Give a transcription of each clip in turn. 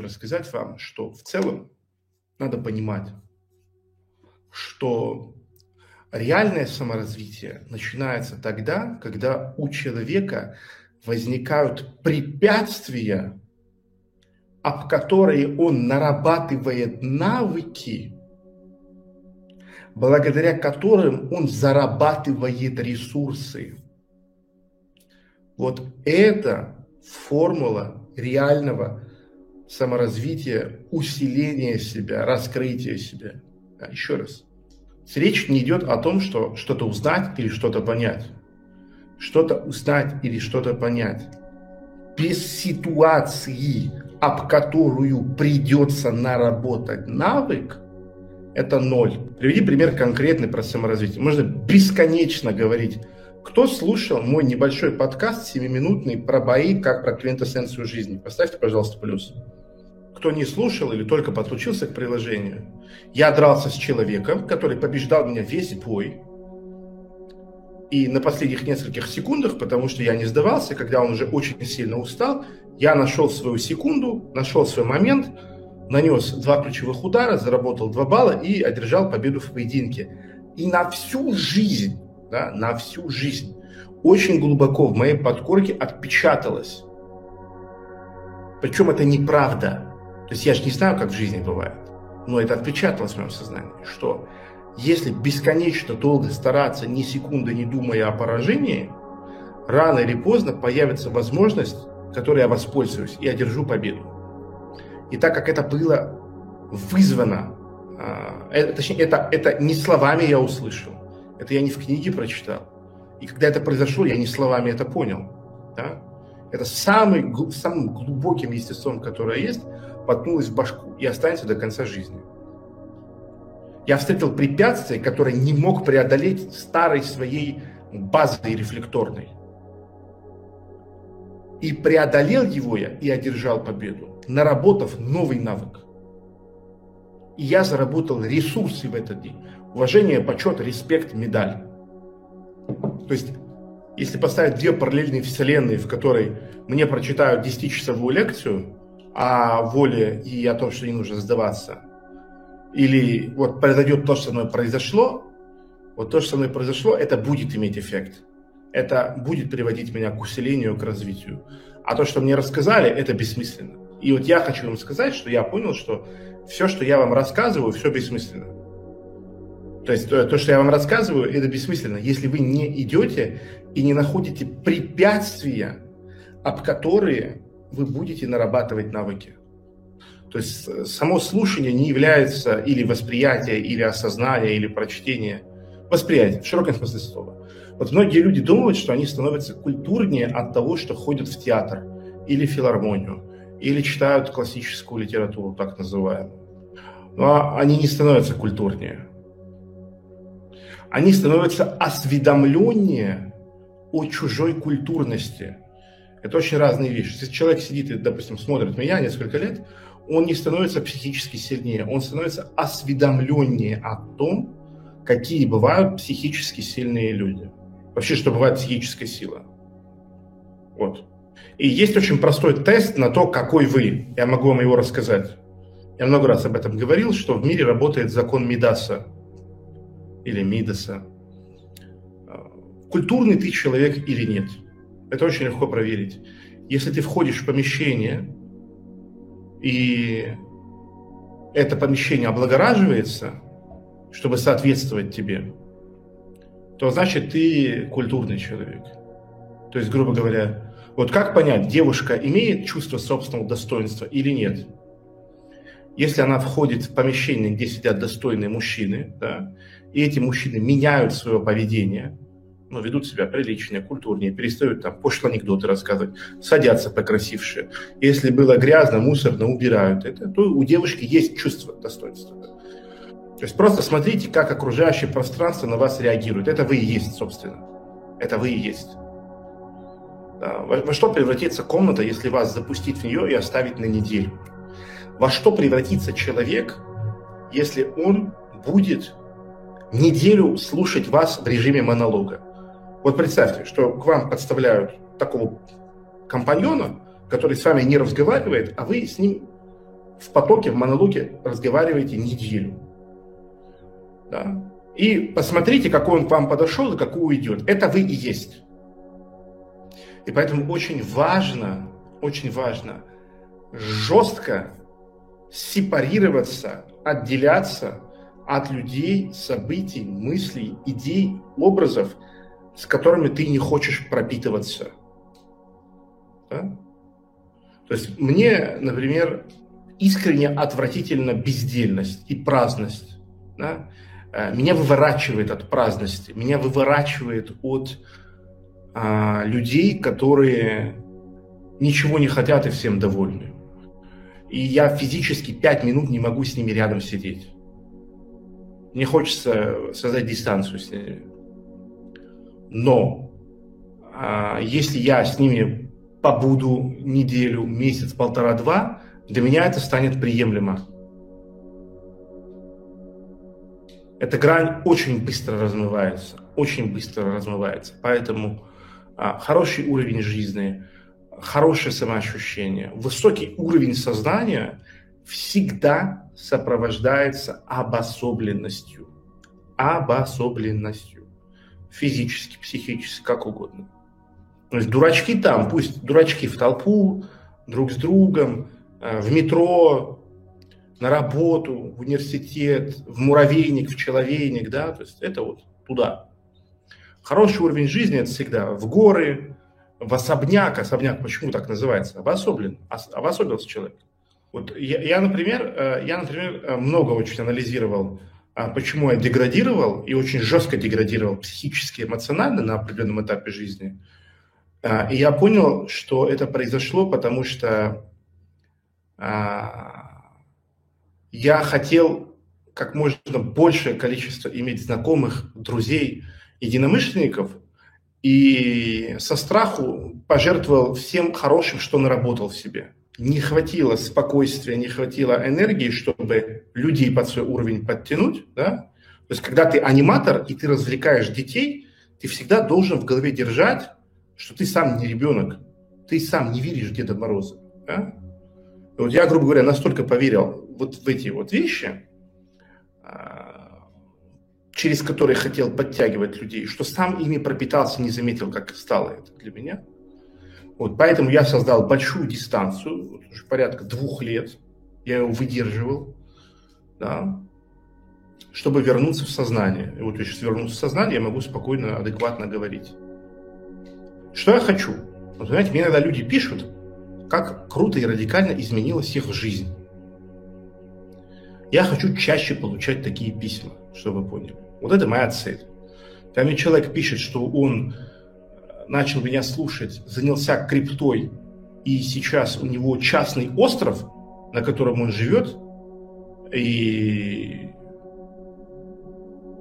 рассказать вам, что в целом надо понимать, что реальное саморазвитие начинается тогда, когда у человека возникают препятствия, об которые он нарабатывает навыки, благодаря которым он зарабатывает ресурсы. Вот это формула реального саморазвития, усиления себя, раскрытия себя. Да, еще раз. Речь не идет о том, что что-то узнать или что-то понять. Что-то узнать или что-то понять. Без ситуации, об которую придется наработать навык, это ноль. Приведи пример конкретный про саморазвитие. Можно бесконечно говорить. Кто слушал мой небольшой подкаст 7-минутный про бои, как про квинтэссенцию жизни? Поставьте, пожалуйста, плюс кто не слушал или только подключился к приложению, я дрался с человеком, который побеждал меня весь бой. И на последних нескольких секундах, потому что я не сдавался, когда он уже очень сильно устал, я нашел свою секунду, нашел свой момент, нанес два ключевых удара, заработал два балла и одержал победу в поединке. И на всю жизнь, да, на всю жизнь, очень глубоко в моей подкорке отпечаталось. Причем это неправда. То есть я же не знаю, как в жизни бывает, но это отпечаталось в моем сознании, что если бесконечно долго стараться, ни секунды не думая о поражении, рано или поздно появится возможность, которой я воспользуюсь и одержу победу. И так как это было вызвано, а, это, точнее, это, это не словами я услышал, это я не в книге прочитал. И когда это произошло, я не словами это понял. Да? Это самый, самым глубоким естеством, которое есть, воткнулась в башку и останется до конца жизни. Я встретил препятствие, которое не мог преодолеть старой своей базой рефлекторной. И преодолел его я и одержал победу, наработав новый навык. И я заработал ресурсы в этот день. Уважение, почет, респект, медаль. То есть, если поставить две параллельные вселенные, в которой мне прочитают 10-часовую лекцию, о воле и о том, что не нужно сдаваться, или вот произойдет то, что со мной произошло, вот то, что со мной произошло, это будет иметь эффект. Это будет приводить меня к усилению, к развитию. А то, что мне рассказали, это бессмысленно. И вот я хочу вам сказать, что я понял, что все, что я вам рассказываю, все бессмысленно. То есть то, что я вам рассказываю, это бессмысленно, если вы не идете и не находите препятствия, об которые вы будете нарабатывать навыки. То есть само слушание не является или восприятие, или осознание, или прочтение. Восприятие, в широком смысле слова. Вот многие люди думают, что они становятся культурнее от того, что ходят в театр или филармонию, или читают классическую литературу, так называемую. Но они не становятся культурнее. Они становятся осведомленнее о чужой культурности – это очень разные вещи. Если человек сидит и, допустим, смотрит меня несколько лет, он не становится психически сильнее, он становится осведомленнее о том, какие бывают психически сильные люди. Вообще, что бывает психическая сила. Вот. И есть очень простой тест на то, какой вы. Я могу вам его рассказать. Я много раз об этом говорил, что в мире работает закон Мидаса или Мидаса. Культурный ты человек или нет – это очень легко проверить. Если ты входишь в помещение, и это помещение облагораживается, чтобы соответствовать тебе, то значит ты культурный человек. То есть, грубо говоря, вот как понять, девушка имеет чувство собственного достоинства или нет? Если она входит в помещение, где сидят достойные мужчины, да, и эти мужчины меняют свое поведение – ну, ведут себя приличнее, культурнее, перестают там пошлые анекдоты рассказывать, садятся покрасившие. Если было грязно, мусорно, убирают это, то у девушки есть чувство достоинства. То есть просто смотрите, как окружающее пространство на вас реагирует. Это вы и есть, собственно. Это вы и есть. Да. Во, во что превратится комната, если вас запустить в нее и оставить на неделю? Во что превратится человек, если он будет неделю слушать вас в режиме монолога? Вот представьте, что к вам подставляют такого компаньона, который с вами не разговаривает, а вы с ним в потоке, в монологе разговариваете неделю. Да? И посмотрите, какой он к вам подошел и какой уйдет. Это вы и есть. И поэтому очень важно, очень важно жестко сепарироваться, отделяться от людей, событий, мыслей, идей, образов, с которыми ты не хочешь пропитываться. Да? То есть мне, например, искренне отвратительна бездельность и праздность. Да? Э, меня выворачивает от праздности, меня выворачивает от а, людей, которые ничего не хотят и всем довольны. И я физически пять минут не могу с ними рядом сидеть. Мне хочется создать дистанцию с ними. Но а, если я с ними побуду неделю, месяц, полтора-два, для меня это станет приемлемо. Эта грань очень быстро размывается, очень быстро размывается. Поэтому а, хороший уровень жизни, хорошее самоощущение, высокий уровень сознания всегда сопровождается обособленностью. Обособленностью. Физически, психически, как угодно. То есть дурачки там, пусть дурачки в толпу, друг с другом, э, в метро, на работу, в университет, в муравейник, в человейник, да, то есть это вот туда. Хороший уровень жизни – это всегда в горы, в особняк. Особняк почему так называется? Обособлен, обособился человек. Вот я, я, например, э, я, например, э, много очень анализировал, а, почему я деградировал и очень жестко деградировал психически, эмоционально на определенном этапе жизни. А, и я понял, что это произошло, потому что а, я хотел как можно большее количество иметь знакомых, друзей, единомышленников, и со страху пожертвовал всем хорошим, что наработал в себе. Не хватило спокойствия, не хватило энергии, чтобы людей под свой уровень подтянуть. Да? То есть, когда ты аниматор и ты развлекаешь детей, ты всегда должен в голове держать, что ты сам не ребенок, ты сам не веришь Деда Мороза. Да? Вот я, грубо говоря, настолько поверил вот в эти вот вещи, а, через которые хотел подтягивать людей, что сам ими пропитался, не заметил, как стало это для меня. Вот, поэтому я создал большую дистанцию, вот уже порядка двух лет, я его выдерживал, да, чтобы вернуться в сознание. И вот я сейчас вернусь в сознание, я могу спокойно, адекватно говорить. Что я хочу? Вот, знаете, мне иногда люди пишут, как круто и радикально изменилась их жизнь. Я хочу чаще получать такие письма, чтобы вы поняли. Вот это моя цель. Когда мне человек пишет, что он начал меня слушать, занялся криптой, и сейчас у него частный остров, на котором он живет, и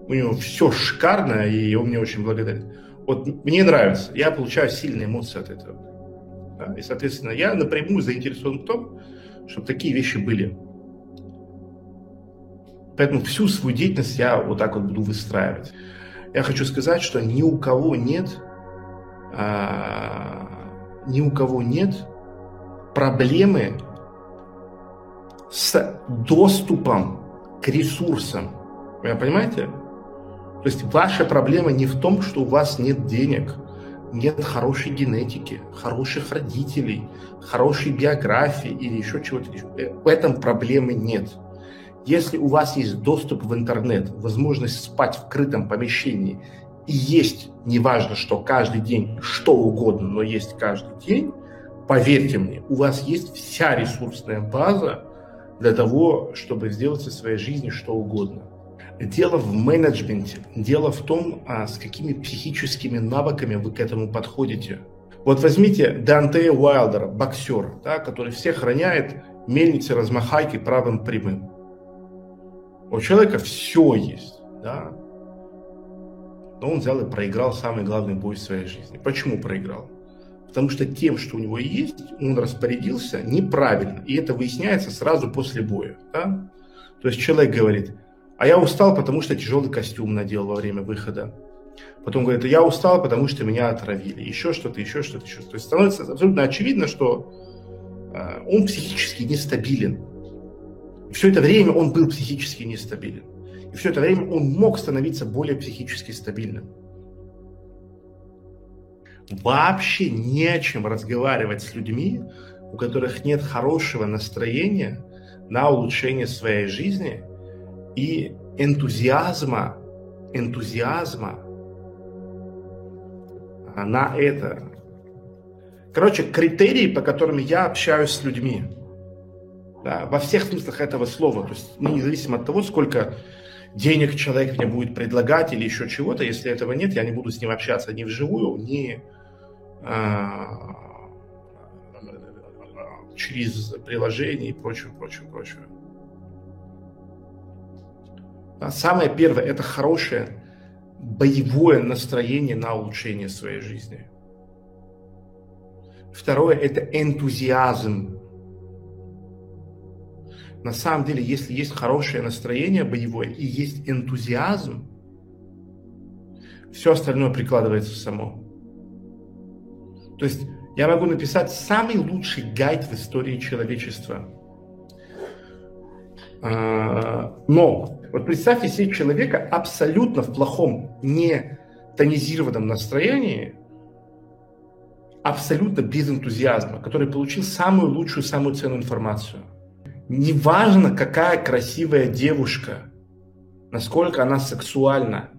у него все шикарно, и он мне очень благодарен. Вот мне нравится, я получаю сильные эмоции от этого. И, соответственно, я напрямую заинтересован в том, чтобы такие вещи были. Поэтому всю свою деятельность я вот так вот буду выстраивать. Я хочу сказать, что ни у кого нет, ни у кого нет проблемы с доступом к ресурсам. Вы понимаете? То есть ваша проблема не в том, что у вас нет денег, нет хорошей генетики, хороших родителей, хорошей биографии или еще чего-то. В этом проблемы нет. Если у вас есть доступ в интернет, возможность спать в крытом помещении и есть, неважно что, каждый день, что угодно, но есть каждый день, поверьте мне, у вас есть вся ресурсная база для того, чтобы сделать со своей жизни что угодно. Дело в менеджменте, дело в том, а, с какими психическими навыками вы к этому подходите. Вот возьмите Данте Уайлдера, боксер, да, который всех роняет мельницы размахайки правым прямым. У человека все есть, да. Но он взял и проиграл самый главный бой в своей жизни. Почему проиграл? Потому что тем, что у него есть, он распорядился неправильно. И это выясняется сразу после боя. Да? То есть человек говорит, а я устал, потому что тяжелый костюм надел во время выхода. Потом говорит, я устал, потому что меня отравили. Еще что-то, еще что-то, еще что-то. То есть становится абсолютно очевидно, что э, он психически нестабилен. Все это время он был психически нестабилен. И все это время он мог становиться более психически стабильным. Вообще не о чем разговаривать с людьми, у которых нет хорошего настроения на улучшение своей жизни и энтузиазма, энтузиазма на это. Короче, критерии, по которым я общаюсь с людьми, да, во всех смыслах этого слова, то есть ну, независимо от того, сколько денег человек мне будет предлагать или еще чего-то, если этого нет, я не буду с ним общаться ни вживую, ни а, через приложение и прочее, прочее, прочее. Да, самое первое – это хорошее боевое настроение на улучшение своей жизни. Второе – это энтузиазм. На самом деле, если есть хорошее настроение боевое и есть энтузиазм, все остальное прикладывается само. То есть я могу написать самый лучший гайд в истории человечества. А, но вот представьте себе человека абсолютно в плохом, не тонизированном настроении, абсолютно без энтузиазма, который получил самую лучшую, самую ценную информацию. Неважно, какая красивая девушка, насколько она сексуальна,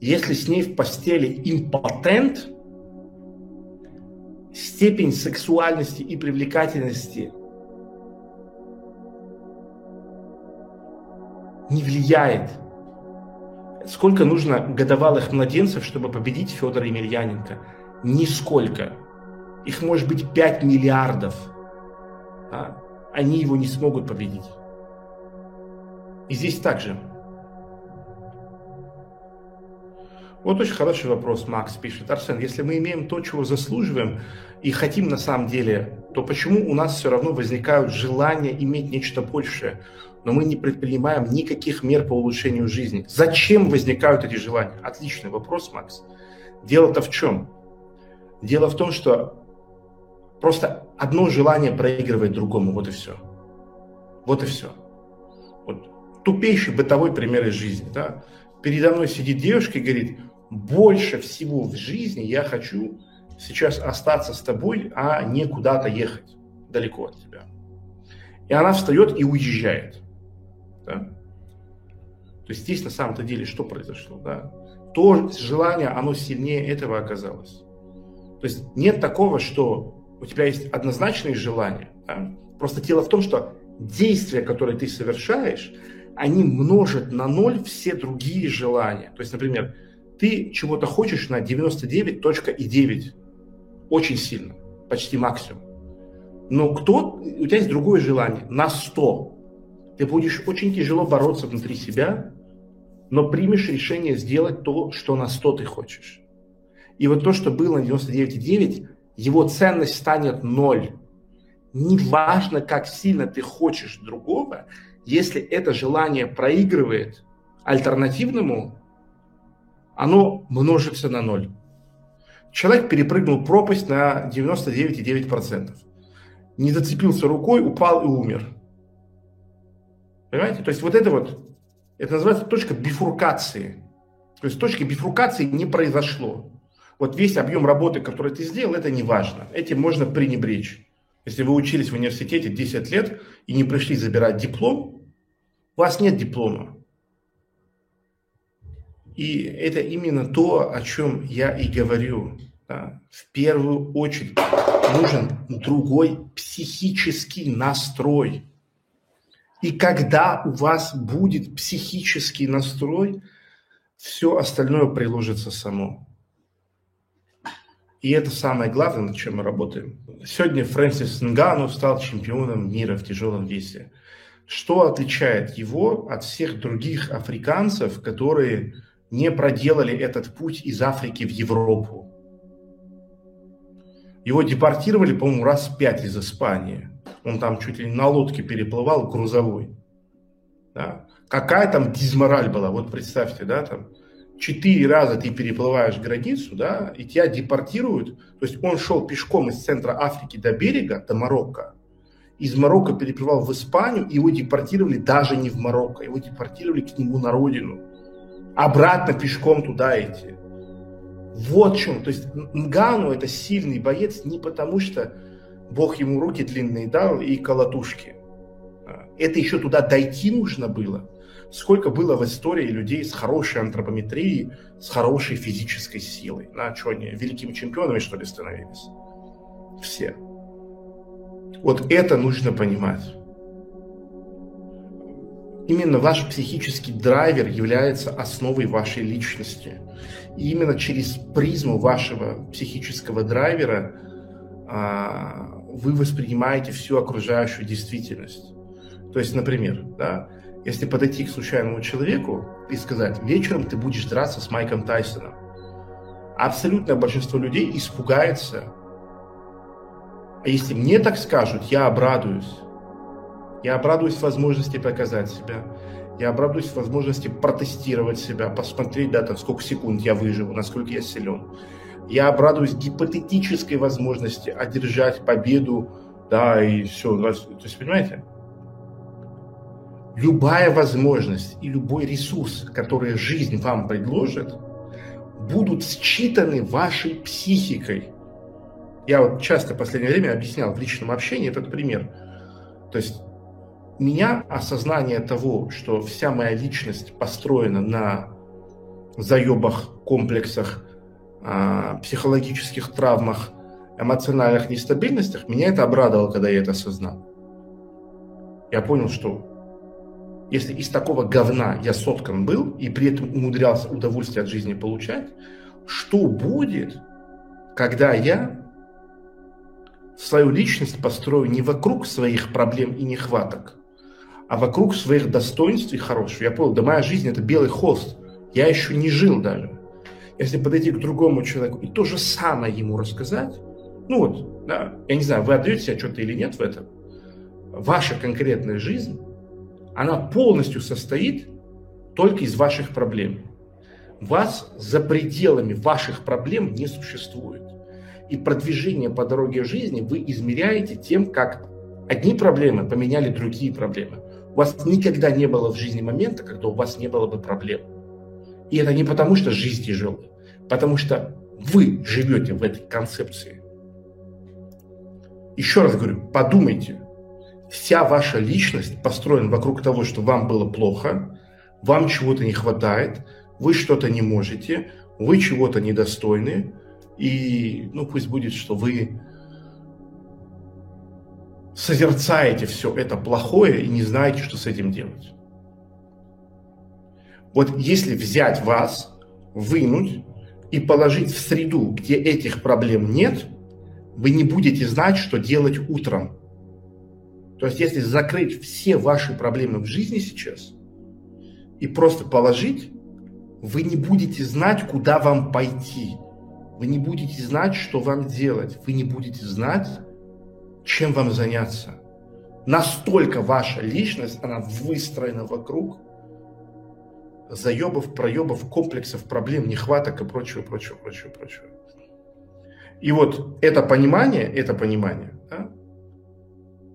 если с ней в постели импотент – степень сексуальности и привлекательности не влияет. Сколько нужно годовалых младенцев, чтобы победить Федора Емельяненко? Нисколько. Их может быть 5 миллиардов. А? Они его не смогут победить. И здесь также. Вот очень хороший вопрос Макс пишет. Арсен, если мы имеем то, чего заслуживаем, и хотим на самом деле, то почему у нас все равно возникают желания иметь нечто большее, но мы не предпринимаем никаких мер по улучшению жизни? Зачем возникают эти желания? Отличный вопрос, Макс. Дело-то в чем? Дело в том, что просто одно желание проигрывает другому, вот и все. Вот и все. Вот тупейший бытовой пример из жизни. Да? Передо мной сидит девушка и говорит, больше всего в жизни я хочу сейчас остаться с тобой, а не куда-то ехать далеко от тебя. И она встает и уезжает. Да? То есть здесь на самом-то деле что произошло? Да? То желание, оно сильнее этого оказалось. То есть нет такого, что у тебя есть однозначные желания. Да? Просто дело в том, что действия, которые ты совершаешь, они множат на ноль все другие желания. То есть, например, ты чего-то хочешь на 99.9 очень сильно, почти максимум. Но кто, у тебя есть другое желание, на 100. Ты будешь очень тяжело бороться внутри себя, но примешь решение сделать то, что на 100 ты хочешь. И вот то, что было на 99,9, его ценность станет ноль. Неважно, как сильно ты хочешь другого, если это желание проигрывает альтернативному, оно множится на ноль. Человек перепрыгнул пропасть на 99,9%. Не зацепился рукой, упал и умер. Понимаете? То есть вот это вот, это называется точка бифуркации. То есть точки бифуркации не произошло. Вот весь объем работы, который ты сделал, это не важно. Этим можно пренебречь. Если вы учились в университете 10 лет и не пришли забирать диплом, у вас нет диплома. И это именно то, о чем я и говорю. Да. В первую очередь нужен другой психический настрой. И когда у вас будет психический настрой, все остальное приложится само. И это самое главное, над чем мы работаем. Сегодня Фрэнсис Нгану стал чемпионом мира в тяжелом весе. Что отличает его от всех других африканцев, которые не проделали этот путь из Африки в Европу. Его депортировали, по-моему, раз пять из Испании. Он там чуть ли не на лодке переплывал, грузовой. Да. Какая там дизмораль была, вот представьте, да, там четыре раза ты переплываешь границу, да, и тебя депортируют. То есть он шел пешком из центра Африки до берега, до Марокко, из Марокко переплывал в Испанию, его депортировали даже не в Марокко, его депортировали к нему на родину. Обратно пешком туда идти. Вот в чем. То есть Нгану это сильный боец не потому, что Бог ему руки длинные дал и колотушки. А, это еще туда дойти нужно было. Сколько было в истории людей с хорошей антропометрией, с хорошей физической силой. На что они, великими чемпионами, что ли, становились? Все. Вот это нужно понимать. Именно ваш психический драйвер является основой вашей личности. И именно через призму вашего психического драйвера а, вы воспринимаете всю окружающую действительность. То есть, например, да, если подойти к случайному человеку и сказать, вечером ты будешь драться с Майком Тайсоном, абсолютное большинство людей испугается. А если мне так скажут, я обрадуюсь. Я обрадуюсь возможности показать себя. Я обрадуюсь возможности протестировать себя, посмотреть, да, там, сколько секунд я выживу, насколько я силен. Я обрадуюсь гипотетической возможности одержать победу, да, и все. То есть, понимаете? Любая возможность и любой ресурс, который жизнь вам предложит, будут считаны вашей психикой. Я вот часто в последнее время объяснял в личном общении этот пример. То есть меня осознание того, что вся моя личность построена на заебах, комплексах, а, психологических травмах, эмоциональных нестабильностях, меня это обрадовало, когда я это осознал. Я понял, что если из такого говна я соткан был и при этом умудрялся удовольствие от жизни получать, что будет, когда я свою личность построю не вокруг своих проблем и нехваток, а вокруг своих достоинств и хорошего. Я понял, да моя жизнь это белый холст. Я еще не жил даже. Если подойти к другому человеку и то же самое ему рассказать, ну вот, да, я не знаю, вы отдаете себе что-то или нет в этом, ваша конкретная жизнь, она полностью состоит только из ваших проблем. Вас за пределами ваших проблем не существует. И продвижение по дороге жизни вы измеряете тем, как одни проблемы поменяли другие проблемы. У вас никогда не было в жизни момента, когда у вас не было бы проблем. И это не потому, что жизнь тяжелая, потому что вы живете в этой концепции. Еще раз говорю, подумайте, вся ваша личность построена вокруг того, что вам было плохо, вам чего-то не хватает, вы что-то не можете, вы чего-то недостойны, и ну пусть будет, что вы созерцаете все это плохое и не знаете, что с этим делать. Вот если взять вас, вынуть и положить в среду, где этих проблем нет, вы не будете знать, что делать утром. То есть если закрыть все ваши проблемы в жизни сейчас и просто положить, вы не будете знать, куда вам пойти. Вы не будете знать, что вам делать. Вы не будете знать, чем вам заняться. Настолько ваша личность, она выстроена вокруг заебов, проебов, комплексов, проблем, нехваток и прочего, прочего, прочего, прочего. И вот это понимание, это понимание,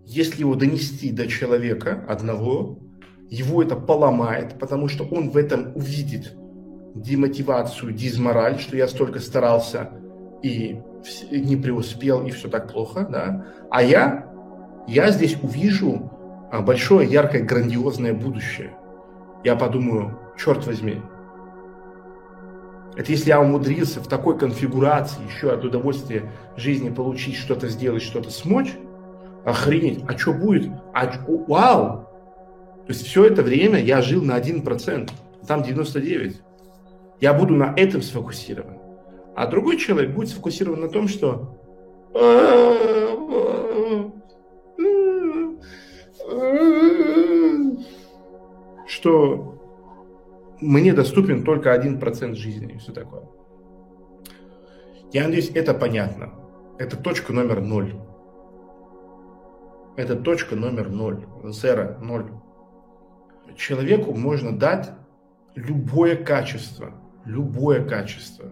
если его донести до человека одного, его это поломает, потому что он в этом увидит демотивацию, дизмораль, что я столько старался и не преуспел, и все так плохо, да. А я, я здесь увижу а, большое, яркое, грандиозное будущее. Я подумаю, черт возьми, это если я умудрился в такой конфигурации еще от удовольствия жизни получить, что-то сделать, что-то смочь, охренеть, а что будет? А, вау! То есть все это время я жил на 1%, там 99%. Я буду на этом сфокусирован. А другой человек будет сфокусирован на том, что что мне доступен только один процент жизни и все такое. Я надеюсь, это понятно. Это точка номер ноль. Это точка номер ноль. Зеро, ноль. Человеку можно дать любое качество. Любое качество.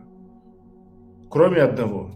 Кроме одного.